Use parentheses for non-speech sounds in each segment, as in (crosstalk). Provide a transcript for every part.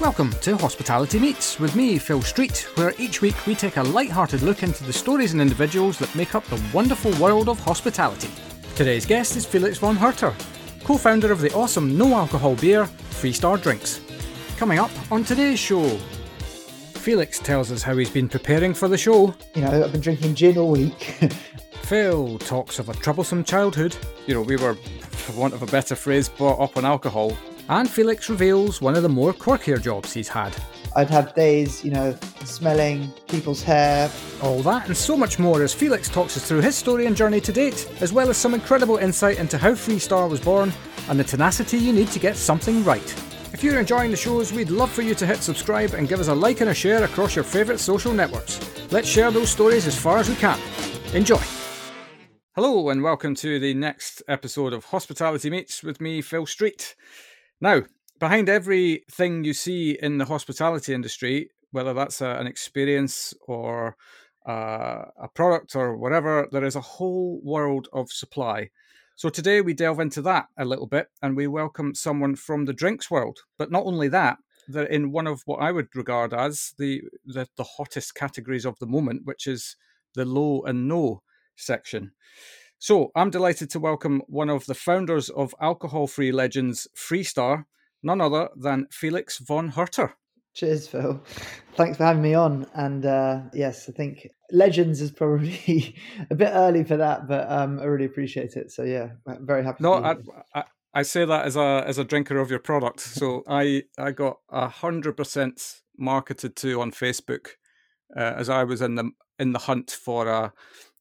Welcome to Hospitality Meets with me, Phil Street, where each week we take a light-hearted look into the stories and individuals that make up the wonderful world of hospitality. Today's guest is Felix von Hurter, co-founder of the awesome no-alcohol beer Freestar Drinks. Coming up on today's show, Felix tells us how he's been preparing for the show. You know, I've been drinking gin all week. (laughs) Phil talks of a troublesome childhood. You know, we were, for want of a better phrase, brought up on alcohol. And Felix reveals one of the more quirkier jobs he's had. I'd have days, you know, smelling people's hair. All that and so much more as Felix talks us through his story and journey to date, as well as some incredible insight into how Freestar was born and the tenacity you need to get something right. If you're enjoying the shows, we'd love for you to hit subscribe and give us a like and a share across your favourite social networks. Let's share those stories as far as we can. Enjoy! Hello, and welcome to the next episode of Hospitality Meets with me, Phil Street. Now, behind everything you see in the hospitality industry, whether that's a, an experience or uh, a product or whatever, there is a whole world of supply. So today we delve into that a little bit and we welcome someone from the drinks world. But not only that, they're in one of what I would regard as the, the, the hottest categories of the moment, which is the low and no section. So I'm delighted to welcome one of the founders of alcohol free legends Freestar, none other than Felix von Hurter. Cheers, Phil. Thanks for having me on. And uh, yes, I think Legends is probably (laughs) a bit early for that, but um, I really appreciate it. So yeah, I'm very happy. No, I, I, I say that as a as a drinker of your product. So I I got a hundred percent marketed to on Facebook uh, as I was in the in the hunt for a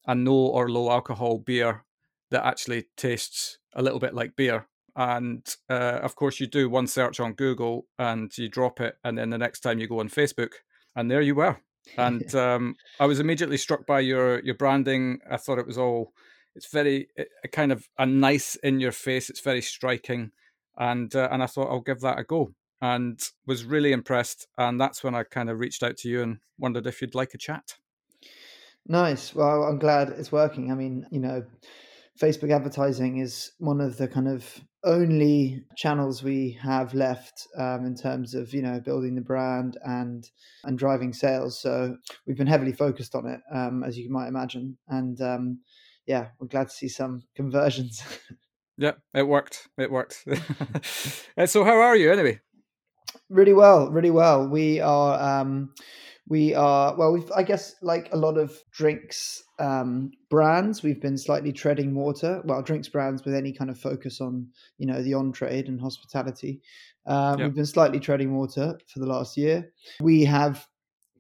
a no or low alcohol beer that actually tastes a little bit like beer. And uh, of course, you do one search on Google and you drop it, and then the next time you go on Facebook, and there you were. And (laughs) um, I was immediately struck by your your branding. I thought it was all it's very it, kind of a nice in your face. It's very striking, and uh, and I thought I'll give that a go, and was really impressed. And that's when I kind of reached out to you and wondered if you'd like a chat. Nice. Well, I'm glad it's working. I mean, you know, Facebook advertising is one of the kind of only channels we have left um, in terms of you know building the brand and and driving sales. So we've been heavily focused on it, um, as you might imagine. And um, yeah, we're glad to see some (laughs) conversions. yeah, it worked. It worked. (laughs) (laughs) so how are you anyway? Really well, really well. We are um, we are well we've i guess like a lot of drinks um, brands we've been slightly treading water well drinks brands with any kind of focus on you know the on trade and hospitality um, yep. we've been slightly treading water for the last year we have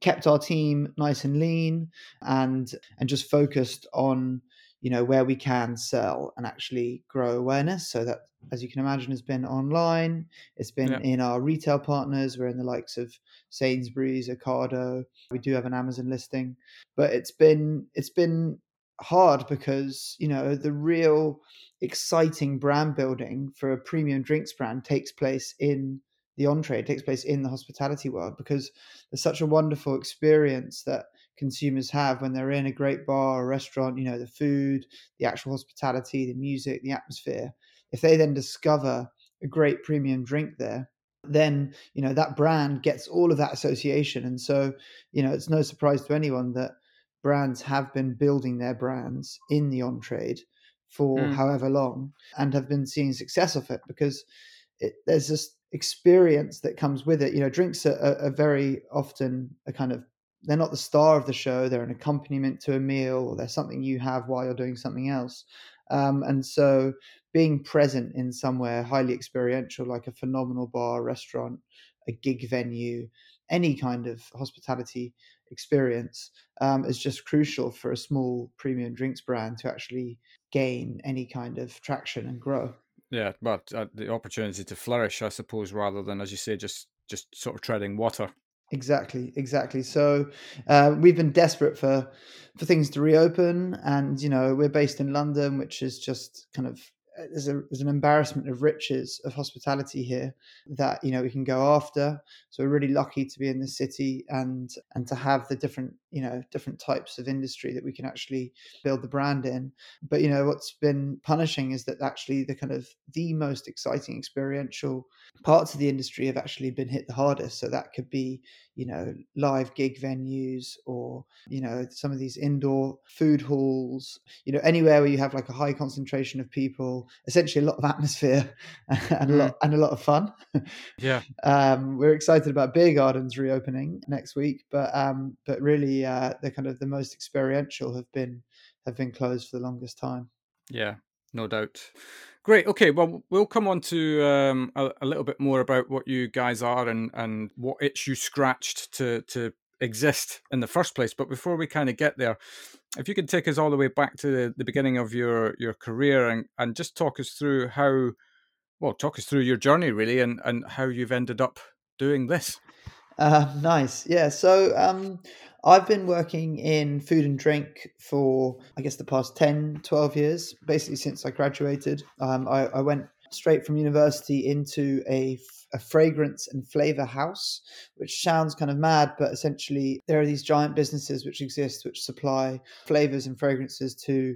kept our team nice and lean and and just focused on you know where we can sell and actually grow awareness so that as you can imagine has been online it's been yeah. in our retail partners we're in the likes of sainsbury's ocado we do have an amazon listing but it's been it's been hard because you know the real exciting brand building for a premium drinks brand takes place in the on trade takes place in the hospitality world because there's such a wonderful experience that consumers have when they're in a great bar or restaurant you know the food the actual hospitality the music the atmosphere if they then discover a great premium drink there then you know that brand gets all of that association and so you know it's no surprise to anyone that brands have been building their brands in the on trade for mm. however long and have been seeing success of it because it, there's this experience that comes with it you know drinks are, are, are very often a kind of they're not the star of the show they're an accompaniment to a meal or they're something you have while you're doing something else. Um, and so being present in somewhere highly experiential like a phenomenal bar restaurant a gig venue any kind of hospitality experience um, is just crucial for a small premium drinks brand to actually gain any kind of traction and grow. Yeah but uh, the opportunity to flourish i suppose rather than as you say just just sort of treading water Exactly, exactly. So uh, we've been desperate for for things to reopen, and you know we're based in London, which is just kind of Uh, there's, a, there's an embarrassment of riches of hospitality here that you know we can go after. So we're really lucky to be in the city and and to have the different you know different types of industry that we can actually build the brand in. But you know what's been punishing is that actually the kind of the most exciting experiential parts of the industry have actually been hit the hardest. So that could be you know live gig venues or you know some of these indoor food halls you know anywhere where you have like a high concentration of people essentially a lot of atmosphere (laughs) and a lot mm. and a lot of fun yeah (laughs) um, we're excited about beer gardens reopening next week but um but really uh the kind of the most experiential have been have been closed for the longest time yeah no doubt Great. Okay. Well, we'll come on to um, a, a, little bit more about what you guys are and, and what itch you scratched to to exist in the first place. But before we kind of get there, if you could take us all the way back to the, the beginning of your your career and, and just talk us through how, well, talk us through your journey really and, and how you've ended up doing this. Uh, nice. Yeah. So um, I've been working in food and drink for, I guess, the past 10, 12 years, basically since I graduated. Um, I, I, went straight from university into a, a fragrance and flavor house, which sounds kind of mad, but essentially there are these giant businesses which exist which supply flavors and fragrances to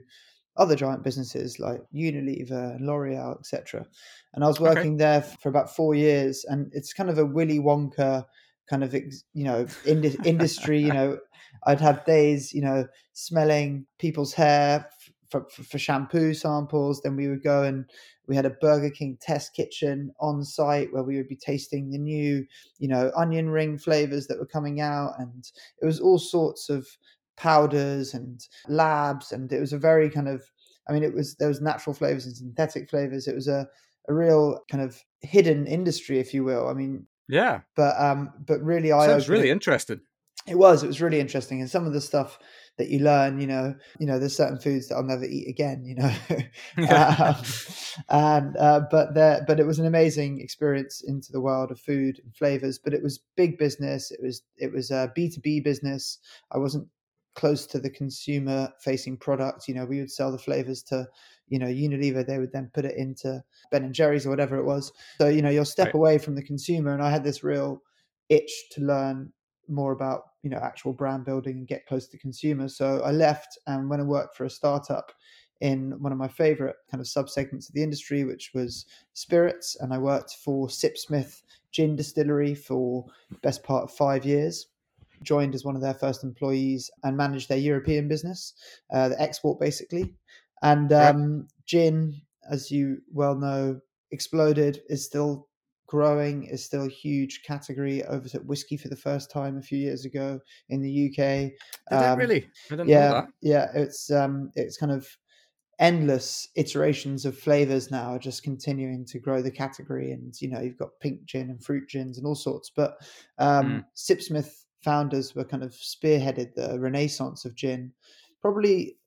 other giant businesses like Unilever and L'Oreal, etc. And I was working okay. there for about four years, and it's kind of a Willy Wonka kind of you know ind- (laughs) industry you know i'd have days you know smelling people's hair for, for, for, shampoo samples then we would go and we had a burger king test kitchen on site where we would be tasting the new you know onion ring flavors that were coming out and it was all sorts of powders and labs and it was a very kind of i mean it was there was natural flavors and synthetic flavors it was a a real kind of hidden industry if you will i mean yeah. But um, but really, I was really interested. It was. It was really interesting, and some of the stuff that you learn, you know, you know, there's certain foods that I'll never eat again, you know, (laughs) um, and uh, but there, but it was an amazing experience into the world of food and flavors. But it was big business. It was it was a B two B business. I wasn't close to the consumer facing product. You know, we would sell the flavors to you know Unilever, they would then put it into Ben and Jerry's or whatever it was. So you know you'll step right. away from the consumer, and I had this real itch to learn more about you know actual brand building and get close to the consumer. So I left and went and worked for a startup in one of my favorite kind of sub segments of the industry, which was spirits, and I worked for Sipsmith Gin Distillery for best part of five years joined as one of their first employees and managed their European business, uh, the export basically. And um, gin, as you well know, exploded, is still growing, is still a huge category. Over at whiskey for the first time a few years ago in the UK. Did um, really? yeah, yeah. It's um, it's kind of endless iterations of flavors now are just continuing to grow the category and you know you've got pink gin and fruit gins and all sorts but um mm. sipsmith founders were kind of spearheaded the renaissance of gin probably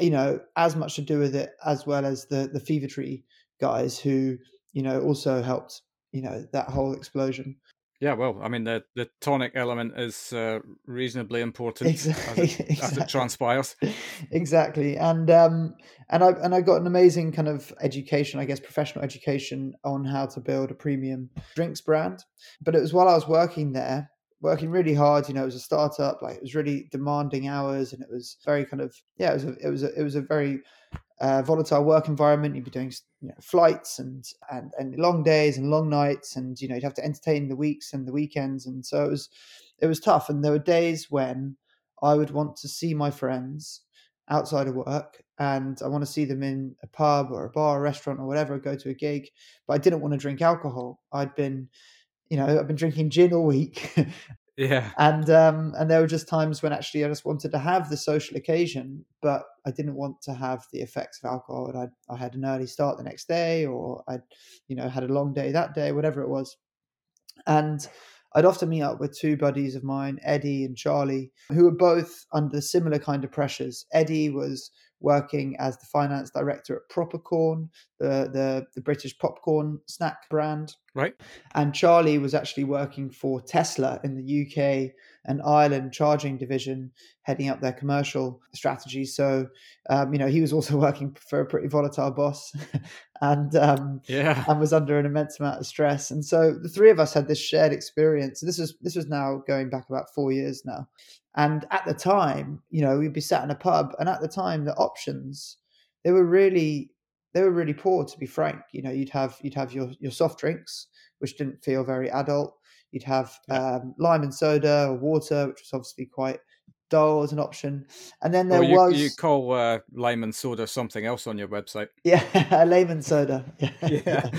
you know, as much to do with it as well as the the Fever Tree guys who, you know, also helped, you know, that whole explosion. Yeah, well, I mean, the the tonic element is uh, reasonably important exactly, as, it, exactly. (laughs) as, it, transpires. exactly, and um, and I and I got an amazing kind of education, I guess, professional education on how to build a premium drinks brand. But it was while I was working there working really hard. You know, it was a startup, like it was really demanding hours, and it was very kind of yeah, it was a, it was a, it was a very uh, volatile work environment. You'd be doing you know, flights and, and and long days and long nights, and you know you'd have to entertain the weeks and the weekends, and so it was it was tough. And there were days when I would want to see my friends outside of work and I want to see them in a pub or a bar or a restaurant or whatever, go to a gig, but I didn't want to drink alcohol. I'd been you know, I've been drinking gin all week. yeah. (laughs) And um, and there were just times when actually I just wanted to have the social occasion, but I didn't want to have the effects of alcohol. And I I had an early start the next day, or I, you know, had a long day that day, whatever it was. And I'd often meet up with two buddies of mine, Eddie and Charlie, who were both under similar kind of pressures. Eddie was working as the finance director at Propercorn, the, the, the British popcorn snack brand. Right. And Charlie was actually working for Tesla in the UK and Ireland charging division, heading up their commercial strategy. So, um, you know, he was also (laughs) working for a pretty volatile boss, (laughs) and um, yeah, and was under an immense amount of stress. And so the three of us had this shared experience. This was this was now going back about four years now. And at the time, you know, we'd be sat in a pub, and at the time, the options they were really they were really poor to be frank you know you'd have you'd have your your soft drinks which didn't feel very adult you'd have yeah. um, lime and soda or water which was obviously quite dull as an option. And then there well, you, was you call uh, lime and soda something else on your website. Yeah (laughs) lemon soda. (laughs) Yeah. (laughs) Yeah,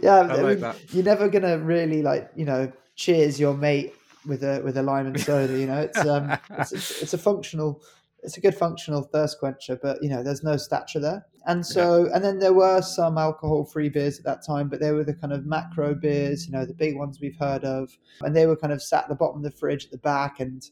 yeah I, I mean, that. you're never gonna really like you know cheers your mate with a with a lime and soda you know? It's um it's, it's, it's a functional it's a good functional thirst quencher, but you know, there's no stature there. And so, yeah. and then there were some alcohol-free beers at that time, but they were the kind of macro beers, you know, the big ones we've heard of, and they were kind of sat at the bottom of the fridge at the back, and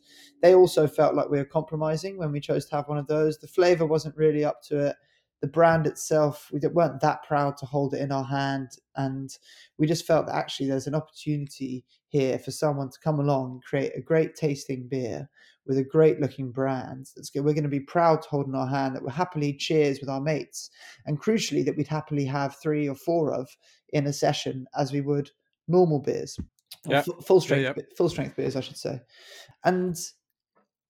they also felt like we were compromising when we chose to have one of those. The flavor wasn't really up to it. The brand itself, we weren't that proud to hold it in our hand, and we just felt that actually there's an opportunity here for someone to come along and create a great tasting beer with a great looking brand that's good. We're going to be proud to hold in our hand that we'll happily cheers with our mates, and crucially that we'd happily have three or four of in a session as we would normal beers, yeah. f- full strength, yeah, yeah. full strength beers, I should say, and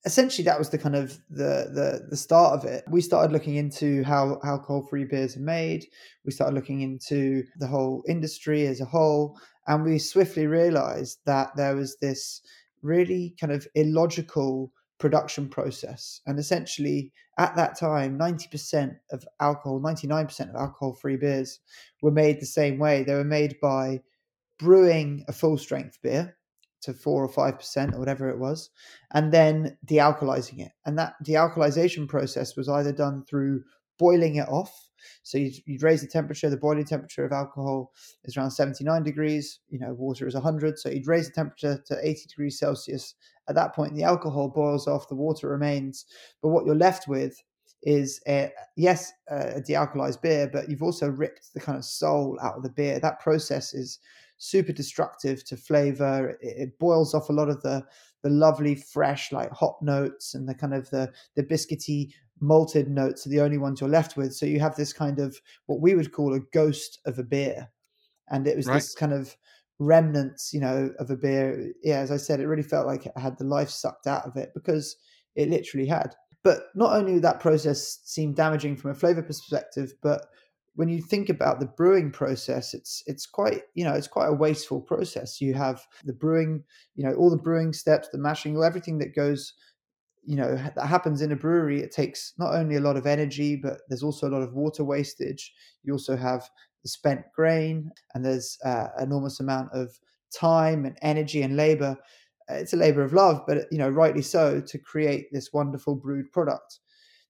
essentially that was the kind of the the the start of it we started looking into how alcohol free beers are made we started looking into the whole industry as a whole and we swiftly realized that there was this really kind of illogical production process. And essentially, at that time, 90% of alcohol, 99% of alcohol free beers were made the same way. They were made by brewing a full strength beer to four or five percent or whatever it was, and then dealcoholizing it. And that dealcoholization process was either done through boiling it off so you'd, you'd, raise the temperature. The boiling temperature of alcohol is around 79 degrees. You know, water is 100. So you'd raise the temperature to 80 degrees Celsius. At that point, the alcohol boils off, the water remains. But what you're left with is, a, yes, a dealcoholized beer, but you've also ripped the kind of soul out of the beer. That process is super destructive to flavor. It, it boils off a lot of the the lovely fresh like hop notes and the kind of the the biscuity malted notes are the only ones you're left with. So you have this kind of what we would call a ghost of a beer. And it was right. this kind of remnants, you know, of a beer. Yeah, as I said, it really felt like it had the life sucked out of it because it literally had. But not only that process seemed damaging from a flavor perspective, but when you think about the brewing process, it's it's quite you know it's quite a wasteful process. You have the brewing, you know, all the brewing steps, the mashing, everything that goes you know that happens in a brewery it takes not only a lot of energy but there's also a lot of water wastage. You also have the spent grain and there's uh, enormous amount of time and energy and labor. Uh, it's a labor of love but you know rightly so to create this wonderful brewed product.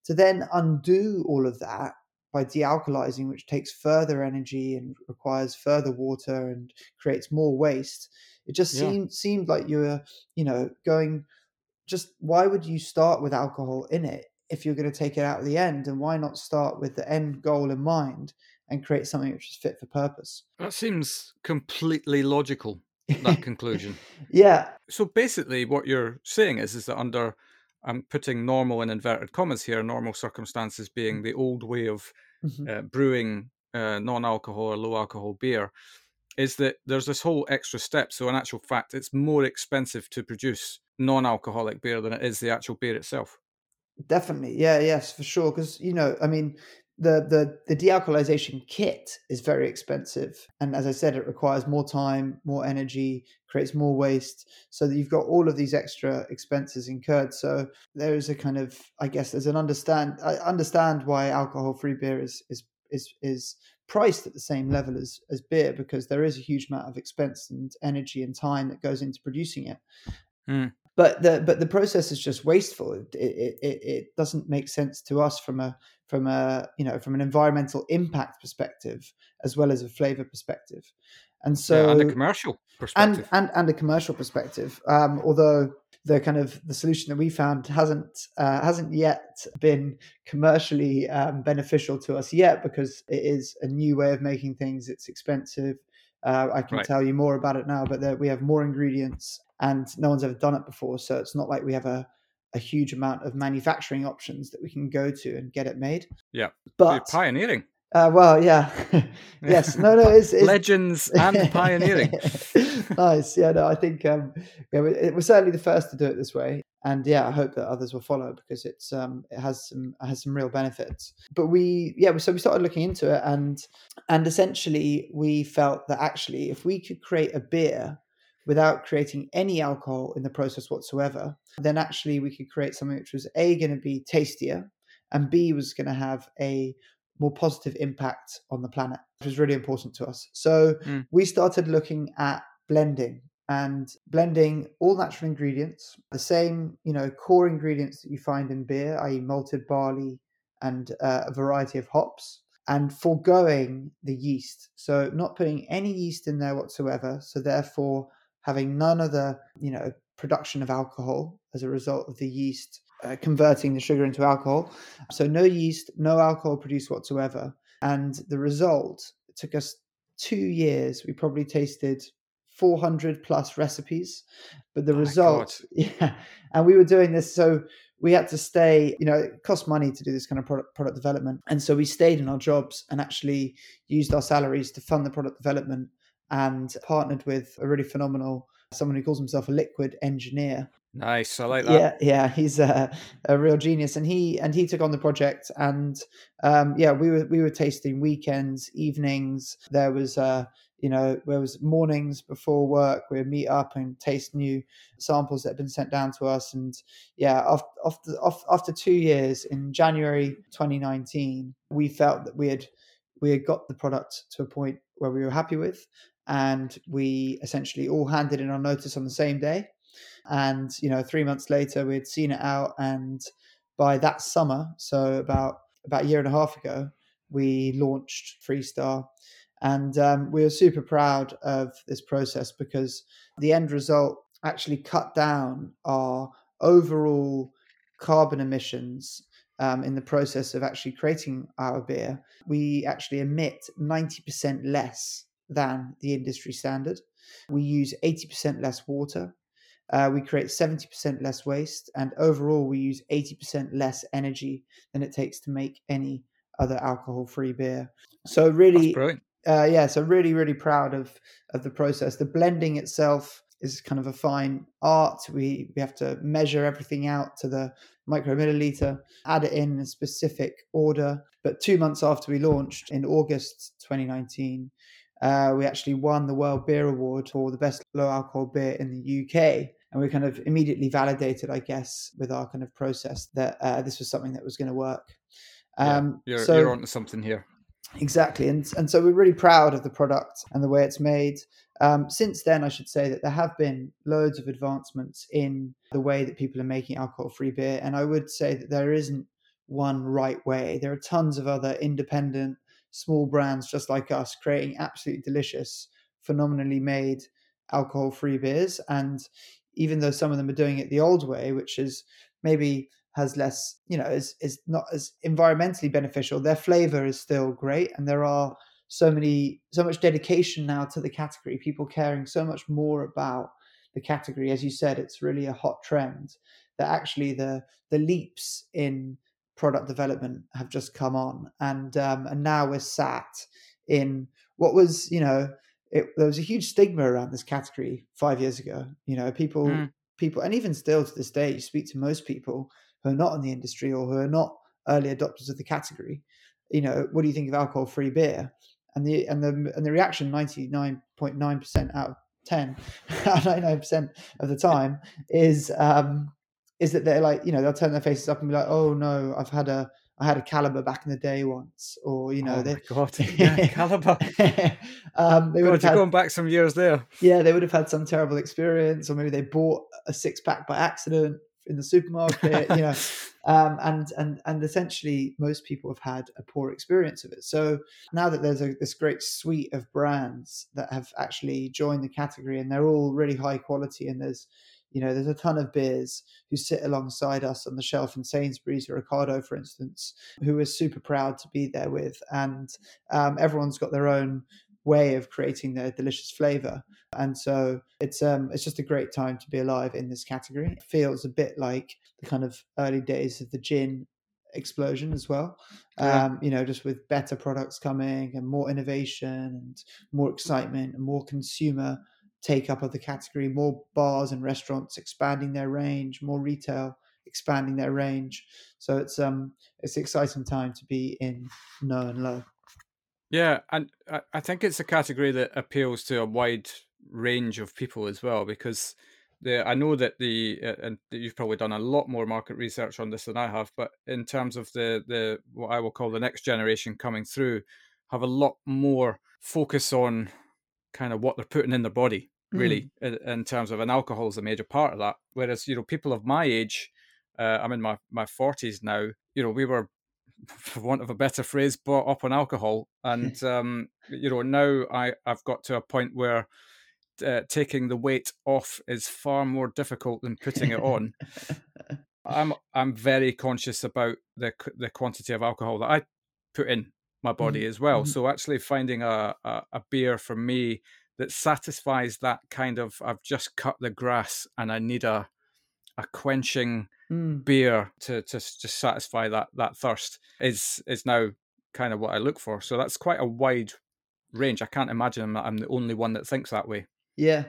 To then undo all of that by dealcoholizing which takes further energy and requires further water and creates more waste it just yeah. seemed seemed like you were you know going just why would you start with alcohol in it if you're going to take it out at the end? And why not start with the end goal in mind and create something which is fit for purpose? That seems completely logical. That (laughs) conclusion. yeah. So basically, what you're saying is, is that under I'm putting normal in inverted commas here, normal circumstances being mm. the old way of mm-hmm. uh, brewing uh, non-alcohol or low alcohol beer, is that there's this whole extra step. So in actual fact, it's more expensive to produce non-alcoholic beer than it is the actual beer itself. Definitely, yeah, yes, for sure. Because you know, I mean, the the the dealcoholization kit is very expensive, and as I said, it requires more time, more energy, creates more waste. So that you've got all of these extra expenses incurred. So there is a kind of, I guess, there's an understand. I understand why alcohol-free beer is is is is priced at the same level as as beer because there is a huge amount of expense and energy and time that goes into producing it. Mm but the but the process is just wasteful. It, it, it, it doesn't make sense to us from a from a you know from an environmental impact perspective as well as a flavor perspective, and so yeah, and a commercial perspective and and, and a commercial perspective. Um, although the kind of the solution that we found hasn't uh, hasn't yet been commercially um, beneficial to us yet because it is a new way of making things. It's expensive Uh, I can Right. tell you more about it now, but there, we have more ingredients, and no one's ever done it before. So it's not like we have a a huge amount of manufacturing options that we can go to and get it made. Yeah. But You're But pioneering. Uh, well, yeah, (laughs) yes, no, no, it's, it's Legends and (laughs) pioneering. (laughs) nice, yeah, no, I think um, yeah, we- it was certainly the first to do it this way, and yeah, I hope that others will follow because it's um, it has some has some real benefits. But we, yeah, so we started looking into it, and and essentially we felt that actually if we could create a beer without creating any alcohol in the process whatsoever, then actually we could create something which was a going to be tastier, and b was going to have a more positive impact on the planet, which was really important to us. So Mm. we started looking at blending and blending all natural ingredients, the same, you know, core ingredients that you find in beer, i.e., malted barley and uh, a variety of hops, and foregoing the yeast. So not putting any yeast in there whatsoever. So therefore, having none of the, you know, production of alcohol as a result of the yeast uh, converting the sugar into alcohol. So no yeast, no alcohol produced whatsoever. And the result took us two years. We probably tasted 400 plus recipes, but the My result, (laughs) yeah. And we were doing this, so we had to stay. You know, it cost money to do this kind of product product development, and so we stayed in our jobs and actually used our salaries to fund the product development and partnered with a really phenomenal someone who calls himself a liquid engineer Nice. I like that. yeah yeah he's a, a real genius and he and he took on the project and um yeah we were we were tasting weekends evenings there was uh you know there was mornings before work we'd meet up and taste new samples that had been sent down to us and yeah after after, after two years in january 2019 we felt that we had we had got the product to a point where we were happy with and we essentially all handed in our notice on the same day and you know three months later we'd seen it out. And by that summer so about about a year and a half ago we launched freestar. And um, we were super proud of this process because the end result actually cut down our overall carbon emissions um, in the process of actually creating our beer. We actually emit 90% less than the industry standard. We use 80% less water uh, we create 70% less waste, and overall, we use 80% less energy than it takes to make any other alcohol free beer. So, really, uh, yeah, so really, really proud of, of the process. The blending itself is kind of a fine art. We, we have to measure everything out to the micromilliliter, add it in a specific order. But two months after we launched in August 2019, uh, we actually won the World Beer Award for the best low alcohol beer in the UK. And we kind of immediately validated, I guess, with our kind of process that uh, this was something that was going to work. Yeah, Um, You're, so you're onto something here. exactly, and and so we're really proud of the product and the way it's made. Um, since then, I should say that there have been loads of advancements in the way that people are making alcohol-free beer, and I would say that there isn't one right way. There are tons of other independent small brands just like us creating absolutely delicious, phenomenally made alcohol-free beers, and even though some of them are doing it the old way, which is maybe has less, you know, is is not as environmentally beneficial. Their flavor is still great, and there are so many, so much dedication now to the category. People caring so much more about the category. As you said, it's really a hot trend. That actually the the leaps in product development have just come on, and um, and now we're sat in what was, you know, it, there was a huge stigma around this category five years ago. You know, people, Mm. people, and even still to this day, you speak to most people who are not in the industry or who are not early adopters of the category. You know, what do you think of alcohol-free beer? And the and the and the reaction, ninety nine point nine percent out of ten, (laughs) ninety nine percent of the (laughs) time is um, is that they're like, you know, they'll turn their faces up and be like, oh no, I've had a I had a Kaliber back in the day once, or you know, oh they my god. (laughs) (laughs) Yeah, Kaliber. (laughs) um, they would God, have had going back some years there. yeah, they would have had some terrible experience, or maybe they bought a six pack by accident in the supermarket, you know, um, and and and essentially most people have had a poor experience of it. So now that there's a, this great suite of brands that have actually joined the category, and they're all really high quality, and there's you know there's a ton of beers who sit alongside us on the shelf in Sainsbury's or Ocado, for instance, who we're super proud to be there with, and um, everyone's got their own way of creating their delicious flavor. And so it's um it's just a great time to be alive in this category. It feels a bit like the kind of early days of the gin explosion as well. Yeah. Um, you know, just with better products coming and more innovation and more excitement and more consumer take up of the category, more bars and restaurants expanding their range, more retail expanding their range. So it's um it's an exciting time to be in no and low. Yeah, and I think it's a category that appeals to a wide range of people as well because the I know that the uh, and you've probably done a lot more market research on this than I have, but in terms of the the what I will call the next generation coming through, have a lot more focus on kind of what they're putting in their body really mm. in, in, terms of and alcohol is a major part of that whereas you know people of my age uh, i'm in my my 40s now you know we were (laughs) for want of a better phrase brought up on alcohol (laughs) and um you know now i i've got to a point where uh, taking the weight off is far more difficult than putting it on. (laughs) I'm I'm very conscious about the the quantity of alcohol that I put in my body mm-hmm. as well. Mm-hmm. So actually finding a, a, a beer for me that satisfies that kind of I've just cut the grass and I need a a quenching mm. beer to to just satisfy that that thirst is is now kind of what I look for. So that's quite a wide range. I can't imagine I'm the only one that thinks that way. Yeah,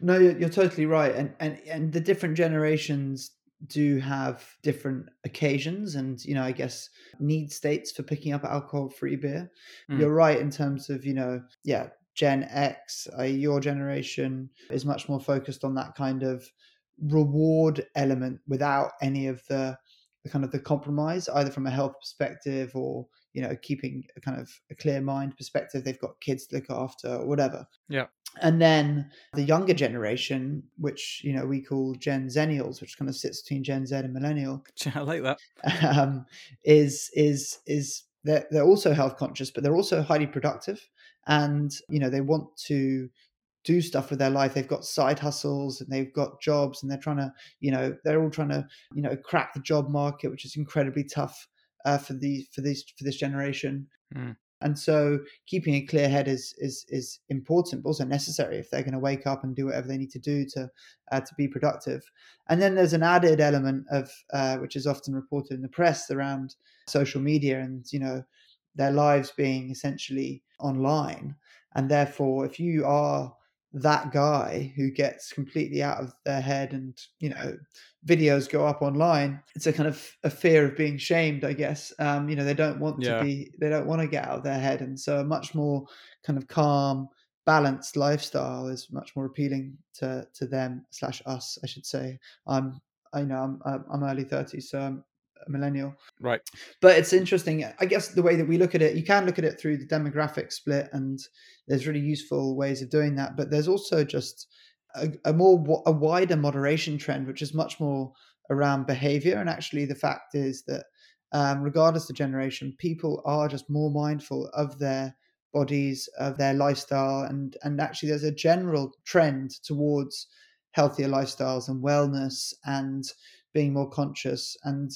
no, you're, you're totally right, and and and the different generations do have different occasions and you know i guess need states for picking up alcohol free beer mm. you're right in terms of you know yeah gen x uh, your generation is much more focused on that kind of reward element without any of the, the kind of the compromise either from a health perspective or you know keeping a kind of a clear mind perspective. They've got kids to look after or whatever. Yeah. And then the younger generation which you know we call gen zennials which kind of sits between gen z and millennial (laughs) i like that. um, is is is they're, they're also health conscious but they're also highly productive and you know they want to do stuff with their life they've got side hustles and they've got jobs and they're trying to you know they're all trying to you know crack the job market which is incredibly tough uh, for the for this for this generation. Mm. And so keeping a clear head is is is important, but also necessary if they're going to wake up and do whatever they need to do to uh, to be productive. And then there's an added element of uh, which is often reported in the press around social media and you know their lives being essentially online. And therefore, if you are that guy who gets completely out of their head and you know videos go up online it's a kind of a fear of being shamed i guess um you know they don't want yeah. to be they don't want to get out of their head and so a much more kind of calm balanced lifestyle is much more appealing to to them slash us i should say i'm i know i'm i'm early 30s so i'm millennial. Right. But it's interesting i guess the way that we look at it you can look at it through the demographic split and there's really useful ways of doing that but there's also just a, a more a wider moderation trend which is much more around behavior and actually the fact is that um, regardless of generation people are just more mindful of their bodies of their lifestyle and and actually there's a general trend towards healthier lifestyles and wellness and being more conscious and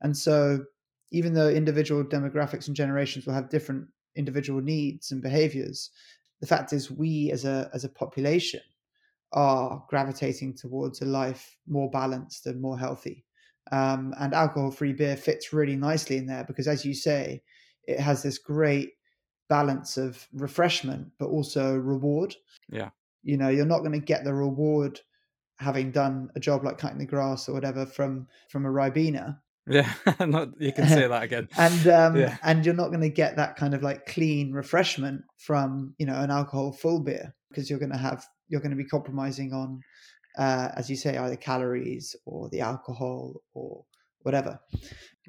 and so even though individual demographics and generations will have different individual needs and behaviors the fact is we as a as a population are gravitating towards a life more balanced and more healthy. Um, and alcohol free beer fits really nicely in there because as you say it has this great balance of refreshment but also reward. Yeah. You know you're not going to get the reward having done a job like cutting the grass or whatever from from a ribena. Yeah (laughs) not, you can say that again. (laughs) And um yeah. and you're not going to get that kind of like clean refreshment from you know an alcohol full beer because you're going to have you're going to be compromising on uh as you say either calories or the alcohol or whatever.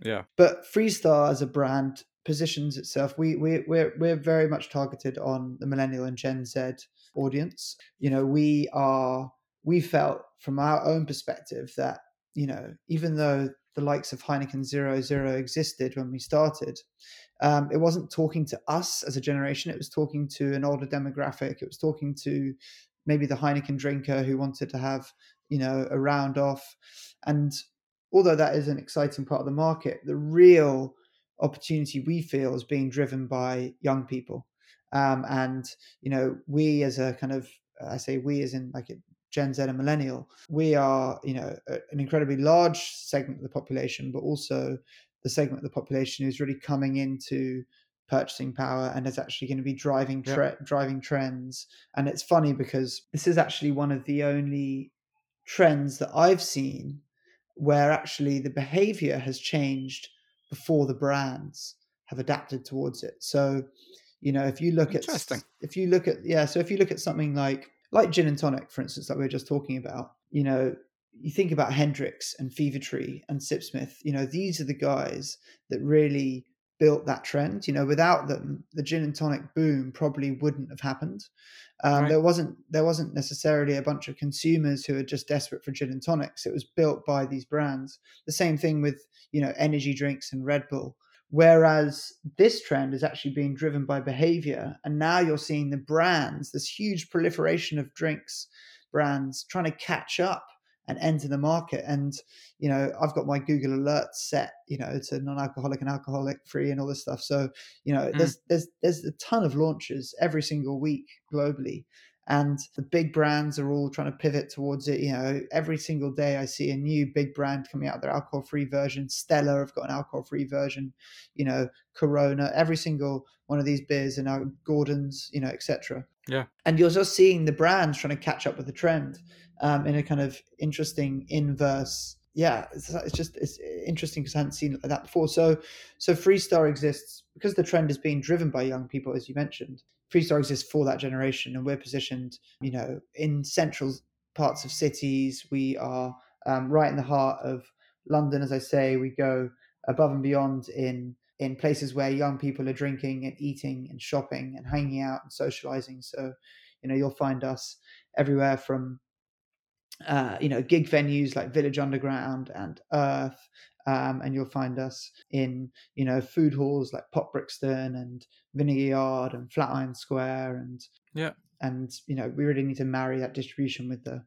Yeah. But freestar as a brand positions itself we we we're, we're very much targeted on the millennial and gen z audience. You know we are we felt from our own perspective that you know even though the likes of Heineken Zero Zero existed when we started, um, it wasn't talking to us as a generation. It was talking to an older demographic. It was talking to maybe the Heineken drinker who wanted to have you know a round off. And although that is an exciting part of the market, the real opportunity we feel is being driven by young people Um, and you know, we as a kind of I say we as in like a Gen Z and millennial, we are you know an incredibly large segment of the population, but also the segment of the population who's really coming into purchasing power and is actually going to be driving tre- yeah. driving trends. And it's funny because this is actually one of the only trends that I've seen where actually the behavior has changed before the brands have adapted towards it. So, you know, if you look at if you look at yeah, so if you look at something like like gin and tonic, for instance, that we were just talking about, you know, you think about Hendrick's and Fever Tree and Sipsmith, you know, these are the guys that really built that trend. You know, without them, the gin and tonic boom probably wouldn't have happened. Um, right. There wasn't there wasn't necessarily a bunch of consumers who are just desperate for gin and tonics. It was built by these brands. The same thing with you know energy drinks and Red Bull. Whereas this trend is actually being driven by behavior, and now you're seeing the brands, this huge proliferation of drinks brands trying to catch up and enter the market. And you know, I've got my Google Alerts set, you know, to non-alcoholic and alcoholic free and all this stuff. So you know, mm. there's there's there's a ton of launches every single week globally. And the big brands are all trying to pivot towards it. You know, every single day I see a new big brand coming out their alcohol free version. Stella have got an alcohol free version. You know, Corona. Every single one of these beers and now Gordon's. You know, etc. Yeah. And you're just seeing the brands trying to catch up with the trend um, in a kind of interesting inverse. Yeah, it's, it's just it's interesting because I hadn't seen like that before. So, so Freestar exists because the trend is being driven by young people, as you mentioned. Freestar exists for that generation, and we're positioned, you know, in central parts of cities. We are um, right in the heart of London, as I say. We go above and beyond in in places where young people are drinking and eating and shopping and hanging out and socializing. So, you know, you'll find us everywhere from uh, you know, gig venues like Village Underground and Earth. Um, and you'll find us in, you know, food halls like Pop Brixton and Vinegar Yard and Flatiron Square. And, yeah. And, you know, we really need to marry that distribution with the,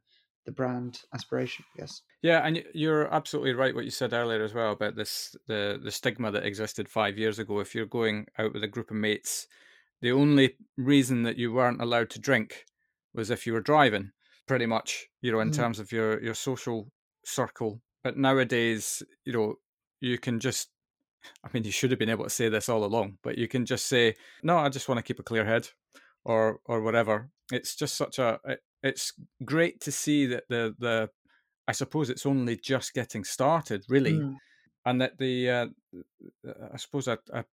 the brand aspiration, I guess. Yeah, and you're absolutely right what you said earlier as well about this the the stigma that existed five years ago. If you're going out with a group of mates, the only reason that you weren't allowed to drink was if you were driving pretty much, you know, in mm. terms of your your social circle. But nowadays, you know, you can just I mean, you should have been able to say this all along, but you can just say, "No, I just want to keep a clear head," or or whatever. It's just such a. It, it's great to see that the the. I suppose it's only just getting started, really, mm. and that the. Uh, I suppose I, I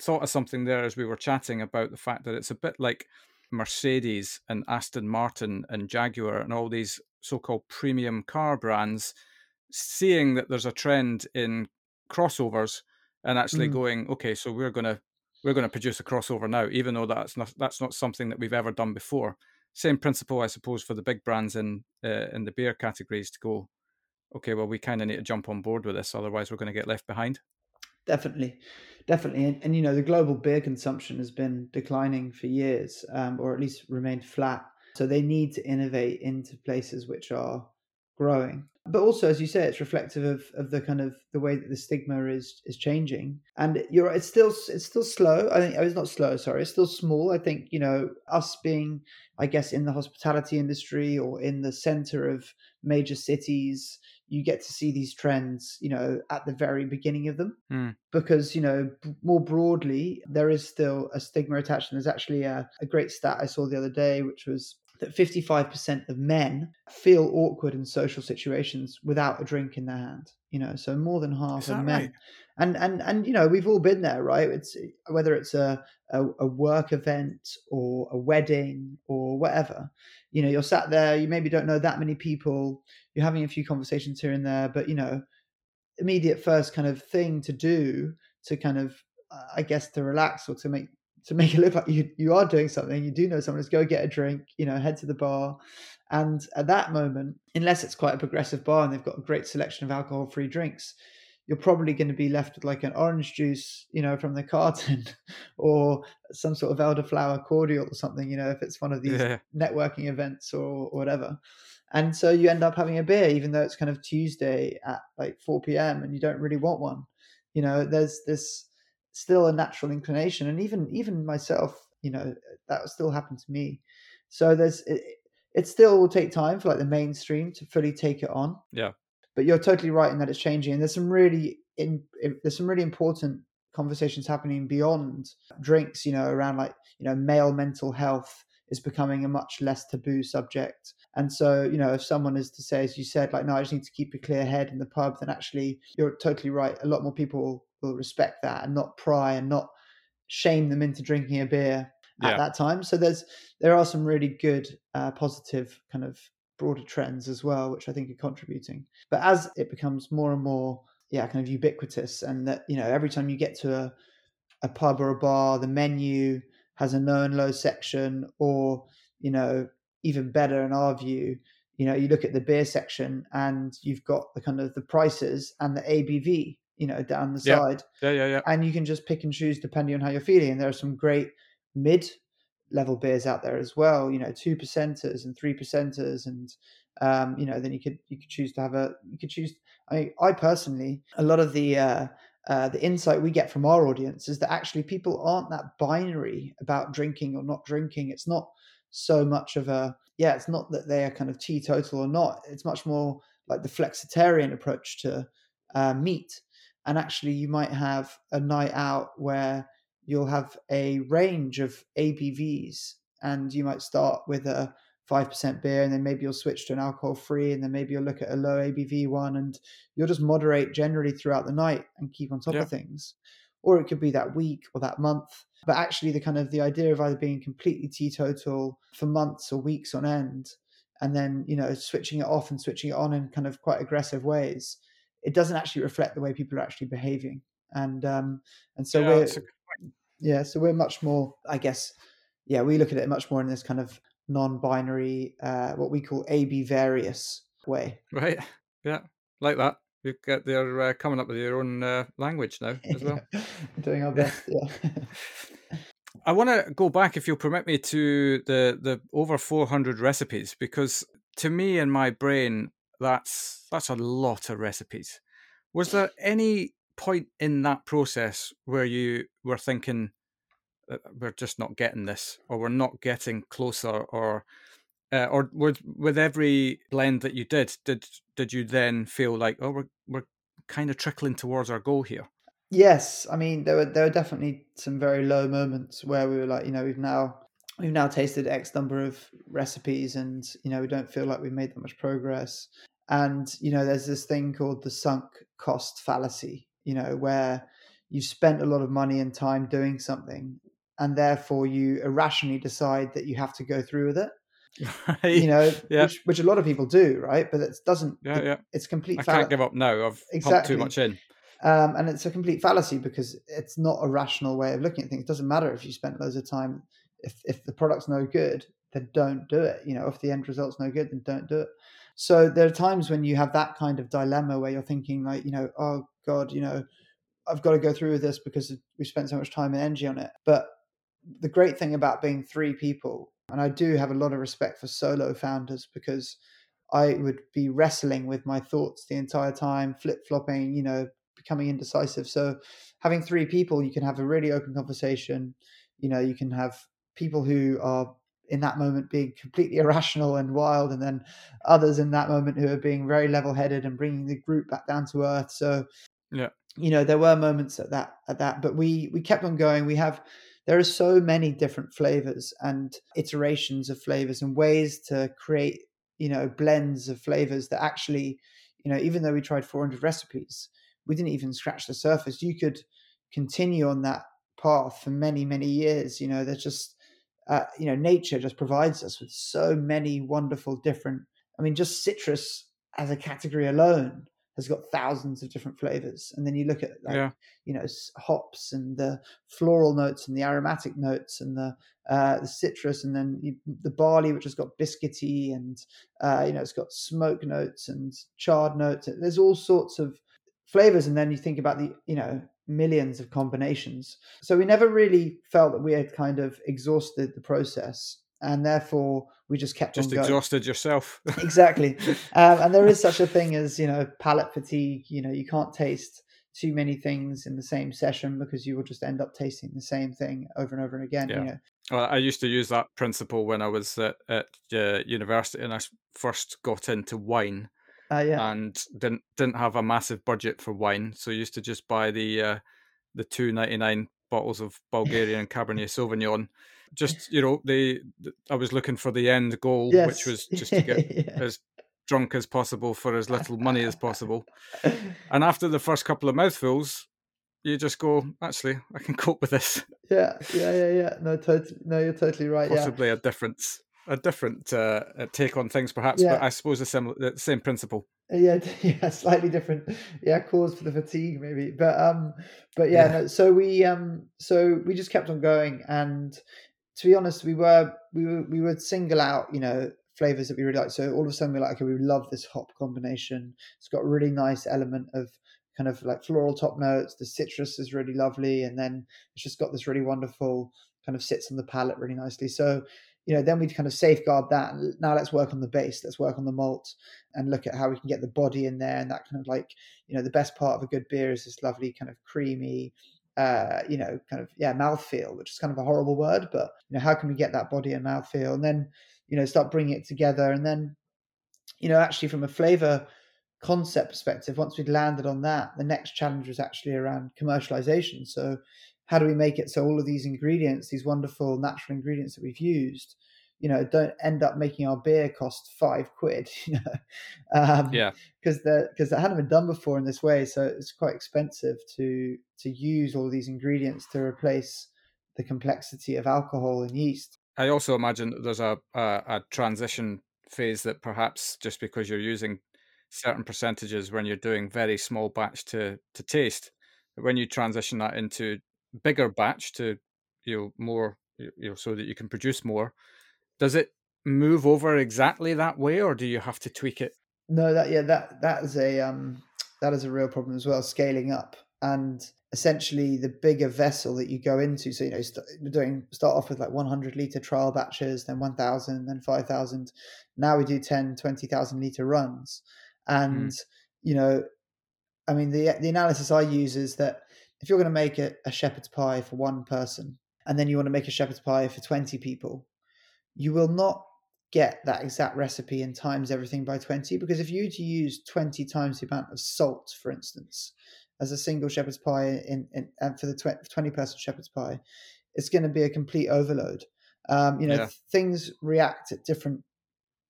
thought of something there as we were chatting about the fact that it's a bit like Mercedes and Aston Martin and Jaguar and all these so-called premium car brands seeing that there's a trend in crossovers and actually mm. going okay so we're going to we're going to produce a crossover now even though that's not that's not something that we've ever done before. Same principle i suppose for the big brands in uh, in the beer categories to go okay well we kind of need to jump on board with this otherwise we're going to get left behind. Definitely definitely and, and, you know the global beer consumption has been declining for years um, or at least remained flat. So they need to innovate into places which are growing but also as you say it's reflective of, of the kind of the way that the stigma is is changing and you're it's still it's still slow i think oh, it's not slow sorry it's still small i think you know us being i guess in the hospitality industry or in the center of major cities you get to see these trends, you know, at the very beginning of them. Mm. Because, you know, b- more broadly, there is still a stigma attached. And there's actually a, a great stat I saw the other day, which was that 55% of men feel awkward in social situations without a drink in their hand you know so more than half of men right? and and and you know we've all been there right it's whether it's a, a, a work event or a wedding or whatever you know you're sat there you maybe don't know that many people you're having a few conversations here and there but you know immediate first kind of thing to do to kind of i guess to relax or to make to make it look like you, you are doing something, you do know someone, is go get a drink, you know, head to the bar. And at that moment, unless it's quite a progressive bar and they've got a great selection of alcohol free drinks, you're probably going to be left with like an orange juice, you know, from the carton (laughs) or some sort of elderflower cordial or something, you know, if it's one of these yeah. networking events or, or whatever. And so you end up having a beer, even though it's kind of Tuesday at like 4 p.m. and you don't really want one. You know, there's this still a natural inclination and even even myself you know that still happened to me. So there's it, it still will take time for like the mainstream to fully take it on. Yeah. But you're totally right in that it's changing and there's some really in, there's some really important conversations happening beyond drinks you know around like you know male mental health is becoming a much less taboo subject. And so you know if someone is to say as you said like no i just need to keep a clear head in the pub then actually you're totally right a lot more people will respect that and not pry and not shame them into drinking a beer at yeah. that time so there's there are some really good uh, positive kind of broader trends as well which i think are contributing but as it becomes more and more yeah kind of ubiquitous and that you know every time you get to a, a pub or a bar the menu has a no and low section or you know even better in our view you know you look at the beer section and you've got the kind of the prices and the abv you know down the yeah. side yeah yeah yeah. and you can just pick and choose depending on how you're feeling and there are some great mid level beers out there as well you know two percenters and three percenters and um, you know then you could you could choose to have a you could choose i i personally a lot of the uh, uh, the insight we get from our audience is that actually people aren't that binary about drinking or not drinking. It's not so much of a yeah it's not that they are kind of teetotal or not. It's much more like the flexitarian approach to uh, meat and actually you might have a night out where you'll have a range of abvs and you might start with a 5% beer and then maybe you'll switch to an alcohol free and then maybe you'll look at a low abv one and you'll just moderate generally throughout the night and keep on top yeah. of things or it could be that week or that month but actually the kind of the idea of either being completely teetotal for months or weeks on end and then you know switching it off and switching it on in kind of quite aggressive ways it doesn't actually reflect the way people are actually behaving. And um and so yeah, we're yeah so we're much more i guess yeah we look at it much more in this kind of non-binary uh what we call ab various way. Right. Yeah like that. You get they're uh, coming up with your own uh, language now as well. (laughs) Doing our best yeah. (laughs) I want to go back, if you'll permit me, to the the over 400 recipes because to me in my brain that's that's a lot of recipes. Was there any point in that process where you were thinking we're just not getting this, or we're not getting closer, or uh, or with with every blend that you did, did did you then feel like oh we're we're kind of trickling towards our goal here? Yes, I mean there were there were definitely some very low moments where we were like, you know, we've now we've now tasted X number of recipes, and you know we don't feel like we've made that much progress. And you know, there's this thing called the sunk cost fallacy, you know, where you spent a lot of money and time doing something, and therefore you irrationally decide that you have to go through with it. (laughs) Right. You know, yeah. which, which a lot of people do, right? But it doesn't. Yeah, it, yeah. It's complete. I can't give up now. I've exactly. too much in. Um, and it's a complete fallacy because it's not a rational way of looking at things. It doesn't matter if you spent loads of time. If if the product's no good, then don't do it. You know, if the end result's no good, then don't do it. So there are times when you have that kind of dilemma where you're thinking like, you know, oh God, you know, I've got to go through with this because we spent so much time and energy on it. But the great thing about being three people, and I do have a lot of respect for solo founders because I would be wrestling with my thoughts the entire time, flip flopping, you know, becoming indecisive. So having three people, you can have a really open conversation. You know, you can have people who are in that moment being completely (laughs) irrational and wild, and then others in that moment who are being very level headed and bringing the group back down to earth. So yeah, you know, there were moments at that at that, but we we kept on going. We have there are so many different flavors and iterations of flavors and ways to create you know blends of flavors that actually you know even though we tried 400 recipes we didn't even scratch the surface. You could continue on that path for many, many years. You know, there's just, uh, you know, nature just provides us with so many wonderful different. I mean, just citrus as a category alone has got thousands of different flavors. And then you look at like, yeah. you know, hops and the floral notes and the aromatic notes and the uh, the citrus and then you, the barley, which has got biscuity and uh, you know, it's got smoke notes and charred notes. There's all sorts of flavors and then you think about the you know millions of combinations. So we never really felt that we had kind of exhausted the process and therefore we just kept just exhausted yourself. (laughs) Exactly. Um, and there is such a thing as you know palate fatigue you know you can't taste too many things in the same session because you will just end up tasting the same thing over and over and again yeah. you know. Well, I used to use that principle when I was at, at uh, university and I first got into wine. Uh, yeah. And didn't didn't have a massive budget for wine, so used to just buy the uh, the two ninety nine bottles of Bulgarian Cabernet Sauvignon. Just you know, the, the, I was looking for the end goal, yes. which was (laughs) just to get yeah. as drunk as possible for as little money as possible. (laughs) And after the first couple of mouthfuls, you just go, actually, I can (laughs) cope with this. Yeah, yeah, yeah, yeah. No, totally. No, you're totally right. Possibly yeah. a difference, a different uh, take on things, perhaps. Yeah. But I suppose the same, the same principle. Uh, yeah, (laughs) yeah, slightly different. Yeah, cause for the fatigue, maybe. But um, but yeah. yeah. No, so we um, so we just kept on going, and to be honest, we were we were we would single out, you know, flavors that we really like. So all of a sudden we're like, okay, we love this hop combination. It's got a really nice element of kind of like floral top notes. The citrus is really lovely, and then it's just got this really wonderful kind of sits on the palate really nicely. So you know, then we'd kind of safeguard that. Now let's work on the base. Let's work on the malt and look at how we can get the body in there. And that kind of like, you know, the best part of a good beer is this lovely kind of creamy, uh, you know, kind of yeah, mouthfeel, which is kind of a horrible word, but you know, how can we get that body and mouthfeel? And then, you know, start bringing it together. And then, you know, actually from a flavor concept perspective, once we'd landed on that, the next challenge was actually around commercialization. So, how do we make it so all of these ingredients, these wonderful natural ingredients that we've used, you know, don't end up making our beer cost five quid, (laughs) you know? Um, yeah. Because that because that hadn't been done before in this way, so it's quite expensive to to use all these ingredients to replace the complexity of alcohol and yeast. I also imagine that there's a, a, a transition phase that perhaps just because you're using certain percentages when you're doing very small batch to to taste. When you transition that into bigger batch to you know more you know so that you can produce more, does it move over exactly that way, or do you have to tweak it? No, that yeah that that is a um that is a real problem as well. Scaling up and essentially the bigger vessel that you go into. So you know, st- doing start off with like 100 liter trial batches, then 1,000, then 5,000. Now we do 10, 20,000 liter runs, and mm. you know, I mean, the the analysis I use is that if you're going to make a, a shepherd's pie for one person, and then you want to make a shepherd's pie for 20 people, you will not get that exact recipe and times everything by 20 because if you were to use 20 times the amount of salt for instance as a single shepherd's pie in, in and for the 20 person shepherd's pie it's going to be a complete overload um, you know yeah. things react at different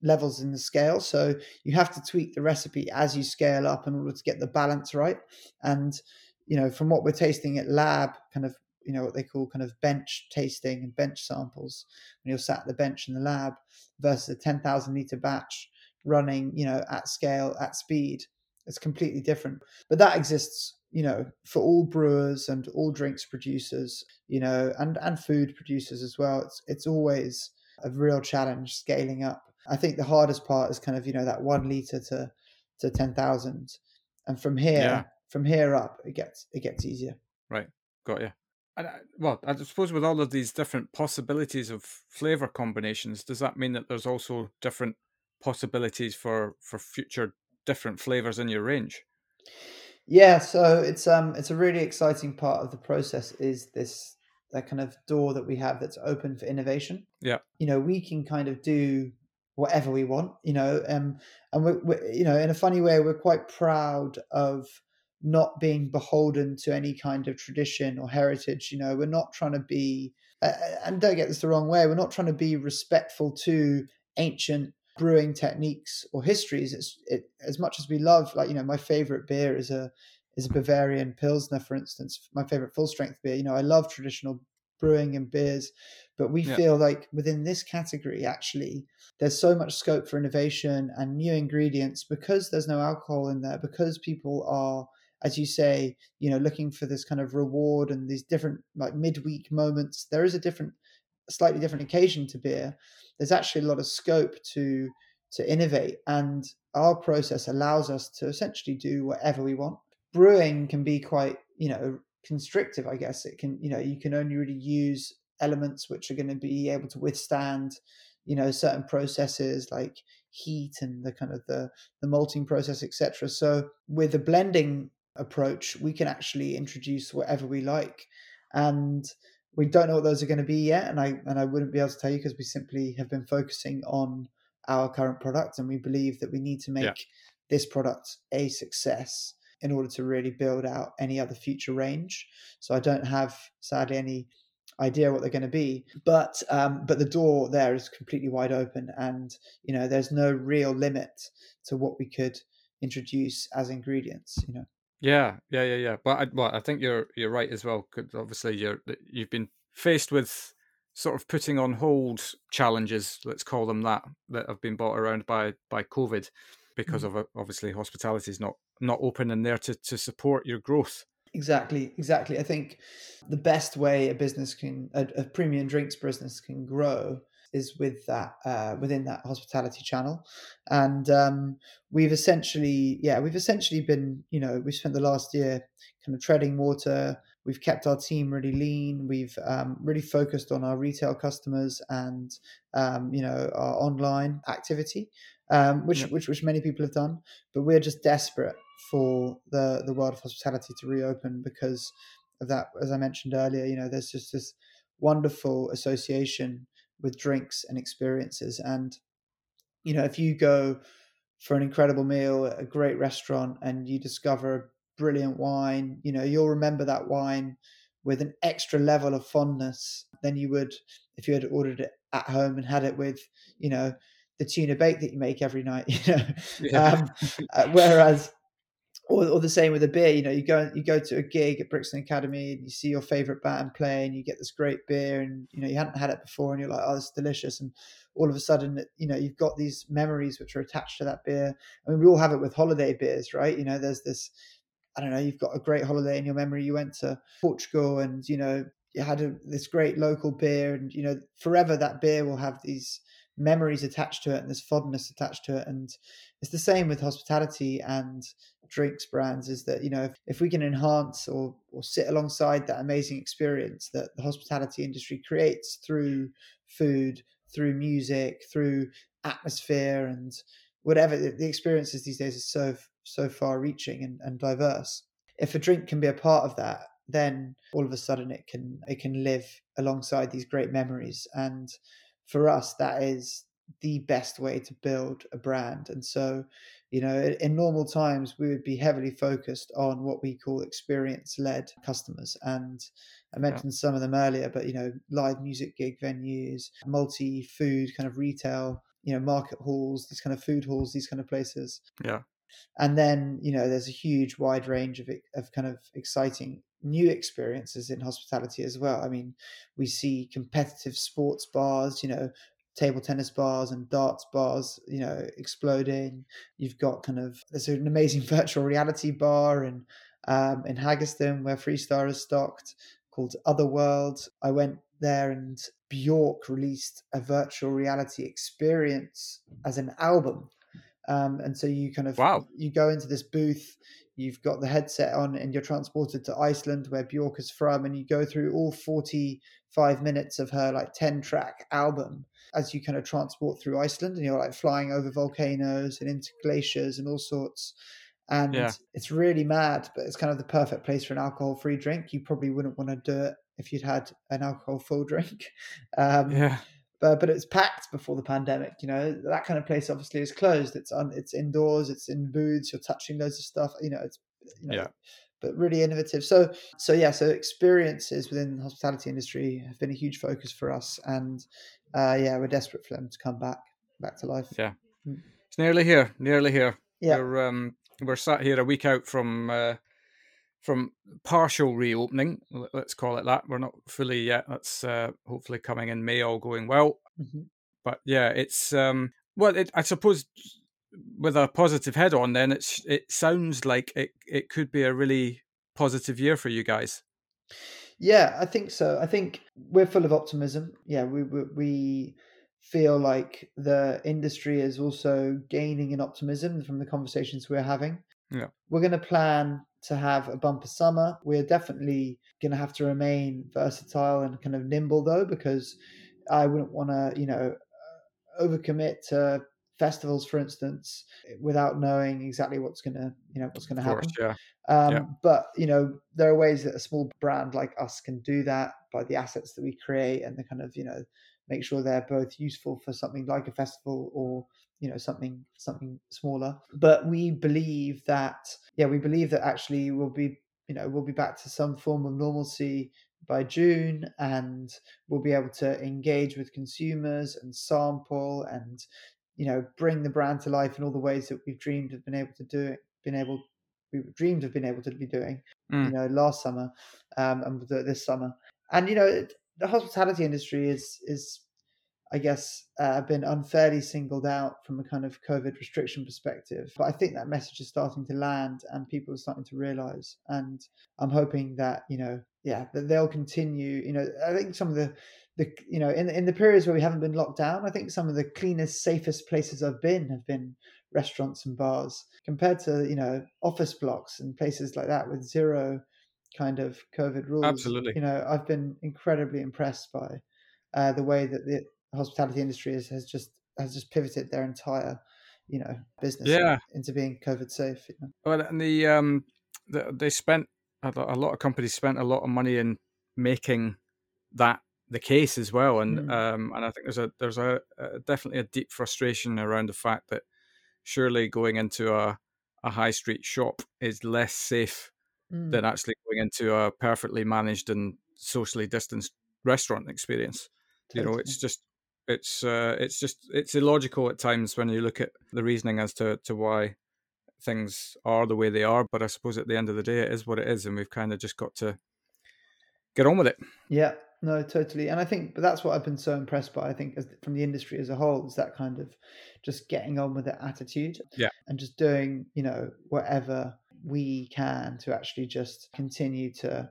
levels in the scale. So you have to tweak the recipe as you scale up in order to get the balance right. And, you know, from what we're tasting at lab, kind of, you know, what they call kind of bench tasting and bench samples, when you're sat at the bench in the lab versus a 10,000 liter batch running, you know, at scale, at speed, it's completely different. But that exists you know for all brewers and all drinks producers you know and and food producers as well it's it's always a real challenge scaling up I think the hardest part is kind of you know that one liter to to ten thousand, and from here yeah. From here up it gets it gets easier. Right, got you. And, well, I suppose with all of these different possibilities of flavor combinations, does that mean that there's also different possibilities for for future different flavors in your range? Yeah, so it's um it's a really exciting part of the process is this that kind of door that we have that's open for innovation. Yeah. You know, we can kind of do whatever we want, you know, um, and we're, we're, you know, in a funny way, we're quite proud of not being beholden to any kind of tradition or heritage. You know, we're not trying to be, uh, and don't get this the wrong way, we're not trying to be respectful to ancient brewing techniques or histories. It's it, as much as we love, like you know, my favorite beer is a is a Bavarian Pilsner, for instance. My favorite full strength beer. You know, I love traditional brewing and beers, but we yeah. feel like within this category, actually, there's so much scope for innovation and new ingredients because there's no alcohol in there, because people are, as you say, you know, looking for this kind of reward and these different like midweek moments. There is a different, slightly different occasion to beer. There's actually a lot of scope to to innovate, and our process allows us to essentially do whatever we want. Brewing can be quite, you know, constrictive, I guess. It can, you know, you can only really use elements which are going to be able to withstand you know certain processes like heat and the kind of the the malting process etc so with a blending approach we can actually introduce whatever we like and we don't know what those are going to be yet, and I and I wouldn't be able to tell you because we simply have been focusing on our current product, and we believe that we need to make yeah. this product a success in order to really build out any other future range. So I don't have sadly any idea what they're going to be, but um, but the door there is completely wide open, and you know there's no real limit to what we could introduce as ingredients. You know. Yeah, yeah, yeah, yeah. But I, well, I think you're you're right as well. Because obviously you're you've been faced with sort of putting on hold challenges, let's call them that, that have been brought around by by COVID, because mm-hmm. of obviously hospitality is not not open and there to to support your growth. Exactly, exactly. I think the best way a business can a, a premium drinks business can grow is with that uh, within that hospitality channel, and um, we've essentially yeah we've essentially been you know we spent the last year kind of treading water. We've kept our team really lean. We've um, really focused on our retail customers and um, you know our online activity, um, which, which which many people have done. But we're just desperate for the the world of hospitality to reopen because of that. As I mentioned earlier, you know, there's just this wonderful association with drinks and experiences. And, you know, if you go for an incredible meal at a great restaurant and you discover a brilliant wine, you know, you'll remember that wine with an extra level of fondness than you would if you had ordered it at home and had it with, you know, the tuna bake that you make every night, (laughs) you know. Yeah. Um, uh, whereas or, or the same with a beer. You know, you go you go to a gig at Brixton Academy and you see your favorite band play, and you get this great beer, and you know you hadn't had it before, and you're like, oh, it's delicious, and all of a sudden, you know, you've got these memories which are attached to that beer. I mean, we all have it with holiday beers, right? You know, there's this. I don't know. You've got a great holiday in your memory. You went to Portugal, and you know you had a, this great local beer, and you know forever that beer will have these memories attached to it and this fondness attached to it. And it's the same with hospitality and drinks brands is that you know if, if we can enhance or or sit alongside that amazing experience that the hospitality industry creates through food through music through atmosphere and whatever the experiences these days are so so far reaching and, and diverse. If a drink can be a part of that then all of a sudden it can it can live alongside these great memories. And for us that is the best way to build a brand and so you know, in normal times, we would be heavily focused on what we call experience led customers. And I mentioned yeah. some of them earlier, but, you know, live music gig venues, multi food kind of retail, you know, market halls, these kind of food halls, these kind of places. Yeah. And then, you know, there's a huge wide range of, of kind of exciting new experiences in hospitality as well. I mean, we see competitive sports bars, you know, table tennis bars and darts bars, you know, exploding. You've got kind of there's an amazing (laughs) virtual reality bar in um, in Haggerston where Freestar is stocked called Otherworld. I went there and Bjork released a virtual reality experience as an album. Um, and so you kind of wow. you go into this booth, you've got the headset on, and you're transported to Iceland, where Bjork is from, and you go through all 45 minutes of her like 10 track album as you kind of transport through Iceland and you're like flying over volcanoes and into glaciers and all sorts. And yeah. it's really mad, but it's kind of the perfect place for an alcohol free drink. You probably wouldn't want to do it if you'd had an alcohol full (laughs) drink. Um, yeah. But, but it's packed before the pandemic. You know that kind of place obviously is closed. It's on. It's indoors. It's in booths. You're touching loads of stuff. You know. It's you know, yeah but really innovative. So, so yeah, so experiences within the hospitality industry have been a huge focus for us, and uh, yeah, we're desperate for them to come back back to life. Yeah, mm. it's nearly here, nearly here. Yeah, we're um, we're sat here a week out from uh, from partial reopening. Let's call it that. We're not fully yet. That's uh, hopefully coming in May, all going well. Mm-hmm. But yeah, it's um, well, it, I suppose with a positive head on, then it's it sounds like it it could be a really positive year for you guys. Yeah, I think so. I think we're full of optimism. Yeah, we we, we feel like the industry is also gaining in optimism from the conversations we're having. Yeah, we're going to plan to have a bumper summer. We're definitely going to have to remain versatile and kind of nimble though, because I wouldn't want to, you know, overcommit to festivals, for instance, without knowing exactly what's gonna you know what's gonna happen. yeah. Um, yeah. But you know, there are ways that a small brand like us can do that by the assets that we create and the kind of you know make sure they're both useful for something like a festival or you know something something smaller. But we believe that yeah, we believe that actually we'll be you know we'll be back to some form of normalcy by June, and we'll be able to engage with consumers and sample and you know bring the brand to life in all the ways that we've dreamed of been able to do it, been able we dreamed of being able to be doing, mm. you know, last summer um, and this summer. And you know, the hospitality industry is is I guess, uh, been unfairly singled out from a kind of COVID restriction perspective. But I think that message is starting to land and people are starting to realize. And I'm hoping that, you know, yeah, that they'll continue. You know, I think some of the, the you know, in, in the periods where we haven't been locked down, I think some of the cleanest, safest places I've been have been restaurants and bars compared to, you know, office blocks and places like that with zero kind of COVID rules. Absolutely. You know, I've been incredibly impressed by uh, the way that the hospitality industry has, has just has just pivoted their entire you know business yeah. into being COVID safe. You know? Well, and the um, the, they spent a lot of companies spent a lot of money in making that the case as well, and mm. um, and I think there's a there's a, a, definitely a deep frustration around the fact that surely going into a a high street shop is less safe mm. than actually going into a perfectly managed and socially distanced restaurant experience. Totally. You know, it's just it's uh, it's just it's illogical at times when you look at the reasoning as to to why things are the way they are. But I suppose at the end of the day, it is what it is, and we've kind of just got to get on with it. Yeah, no, totally. And I think but that's what I've been so impressed by. I think as, from the industry as a whole is that kind of just getting on with the attitude. Yeah, and just doing you know whatever we can to actually just continue to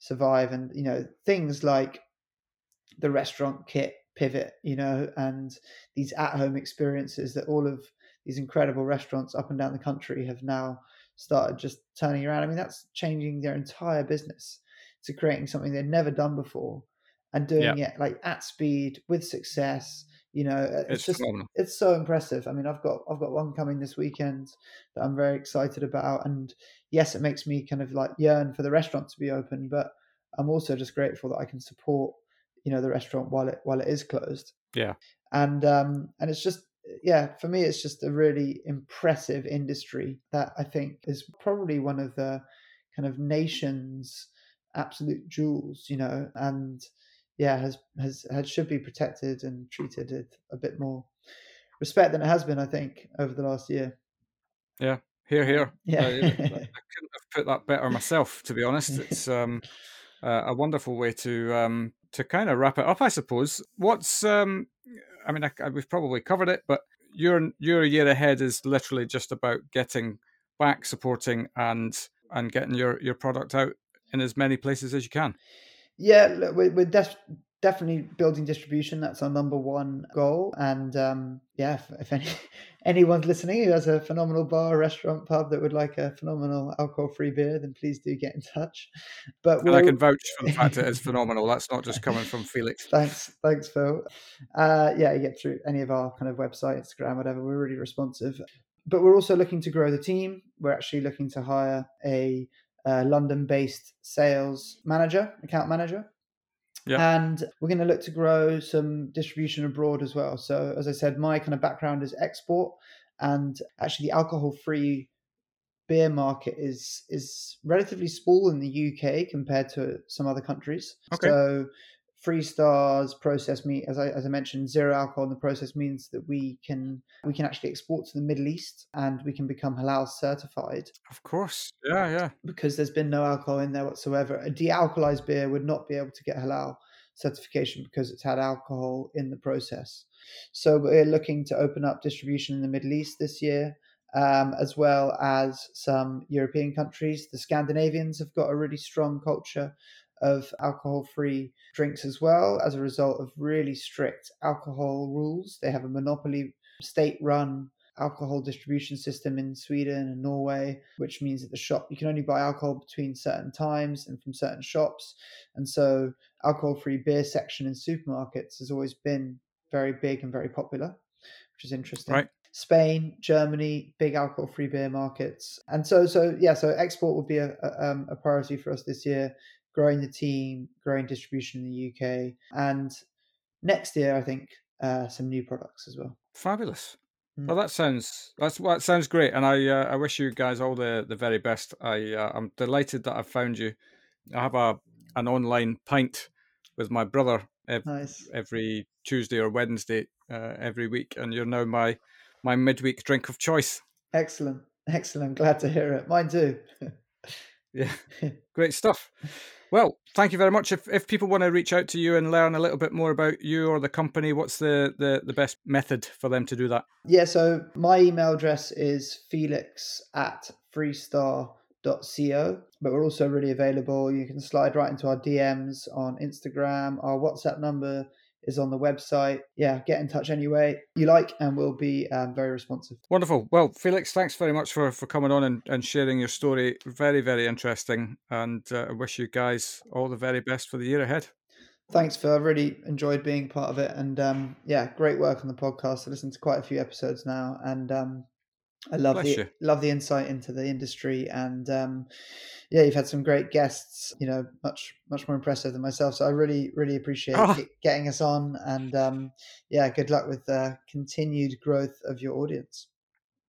survive and you know things like the restaurant kit pivot, you know, and these at home experiences that all of these incredible restaurants up and down the country have now started just turning around. I mean, that's changing their entire business to creating something they've never done before and doing it like at speed with success. You know, uh, it's, it's just it's so impressive. I mean, I've got I've got one coming this weekend that I'm very excited about, and yes, it makes me kind of like yearn for the restaurant to be open, but I'm also just grateful that I can support you know the restaurant while it while it is closed. Yeah, and um, and it's just yeah for me it's just a really impressive industry that I think is probably one of the kind of nation's absolute jewels, you know, and yeah has has, has should be protected and treated with a bit more respect than it has been, I think, over the last year. Yeah, here, here. (laughs) Yeah, I, I couldn't have put that better myself, to be honest. (laughs) It's um, uh, a wonderful way to um, to kind of wrap it up, I suppose. What's um, I mean, I, I, we've probably covered it, but your your year ahead is literally just about getting back, supporting, and and getting your your product out in as many places as you can. Yeah, we're, we're def- definitely building distribution. That's our number one goal. And um, yeah, if, if any, (laughs) anyone's listening who has a phenomenal bar, restaurant, pub that would like a phenomenal alcohol-free beer, then please do get in touch. But and I can vouch for the fact that it's phenomenal. That's not just coming from (laughs) Felix. thanks, thanks, Phil. Uh, yeah, you get through any of our kind of website, Instagram, whatever. We're really responsive. But we're also looking to grow the team. We're actually looking to hire a uh, London-based sales manager, account manager, yeah. And we're going to look to grow some distribution abroad as well. So, as I said, my kind of background is export, and actually, the alcohol free beer market is is relatively small in the UK compared to some other countries. Okay. So, Freestar's process meat, as I as I mentioned, zero alcohol in the process means that we can we can actually export to the Middle East and we can become halal certified. Of course, yeah, yeah. Because there's been no alcohol in there whatsoever. A dealcoholized beer would not be able to get halal certification because it's had alcohol in the process. So we're looking to open up distribution in the Middle East this year. Um, as well as some European countries. The Scandinavians have got a really strong culture of alcohol free drinks as well as a result of really strict alcohol rules. They have a monopoly state run alcohol distribution system in Sweden and Norway, which means that the shop you can only buy alcohol between certain times and from certain shops. And so alcohol free beer section in supermarkets has always been very big and very popular, which is interesting. Right. Spain, Germany, big alcohol-free beer markets, and so so yeah. So export will be a, a, um, a priority for us this year. Growing the team, growing distribution in the UK, and next year I think uh, some new products as well. Fabulous. Mm. Well, that sounds that's that sounds great, and I uh, I wish you guys all the the very best. I uh, I'm delighted that I've found you. I have a an online pint with my brother every, nice. every Tuesday or Wednesday uh, every week, and you're now my my midweek drink of choice. Excellent, excellent. Glad to hear it. Mine too. (laughs) yeah, (laughs) great stuff. Well, thank you very much. If if people want to reach out to you and learn a little bit more about you or the company, what's the the, the best method for them to do that? Yeah, so my email address is felix at freestar.co, but we're also really available. You can slide right into our DMs on Instagram. Our WhatsApp number is on the website. Yeah, get in touch anyway you like, and we'll be um, very responsive. Wonderful. Well, Felix, thanks very much for, for coming on and, and sharing your story. Very, very interesting. And uh, I wish you guys all the very best for the year ahead. Thanks, Phil. I really enjoyed being part of it. And um, yeah, great work on the podcast. I listened to quite a few episodes now, and um, I love Bless the you. love the insight into the industry and um, yeah, you've had some great guests. You know, much much more impressive than myself. So I really really appreciate oh. getting us on, and um, yeah, good luck with the continued growth of your audience.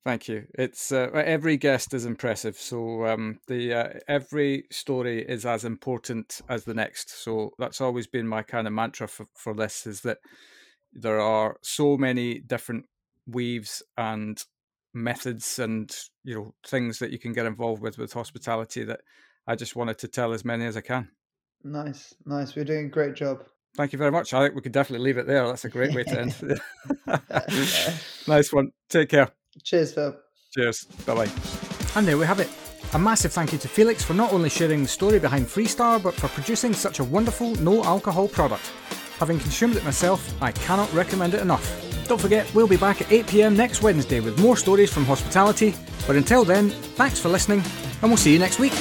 Thank you. It's uh, every guest is impressive. So um, the uh, every story is as important as the next. So that's always been my kind of mantra for, for this: is that there are so many different weaves and methods and you know things that you can get involved with with hospitality that I just wanted to tell as many as I can. Nice, nice. We're doing a great job. Thank you very much. I think we could definitely leave it there. That's a great way to end. (laughs) (laughs) nice one. Take care. Cheers, Phil. Cheers. Bye bye. And there we have it. A massive thank you to Felix for not only sharing the story behind Freestar, but for producing such a wonderful no alcohol product. Having consumed it myself, I cannot recommend it enough. Don't forget, we'll be back at 8pm next Wednesday with more stories from hospitality. But until then, thanks for listening, and we'll see you next week.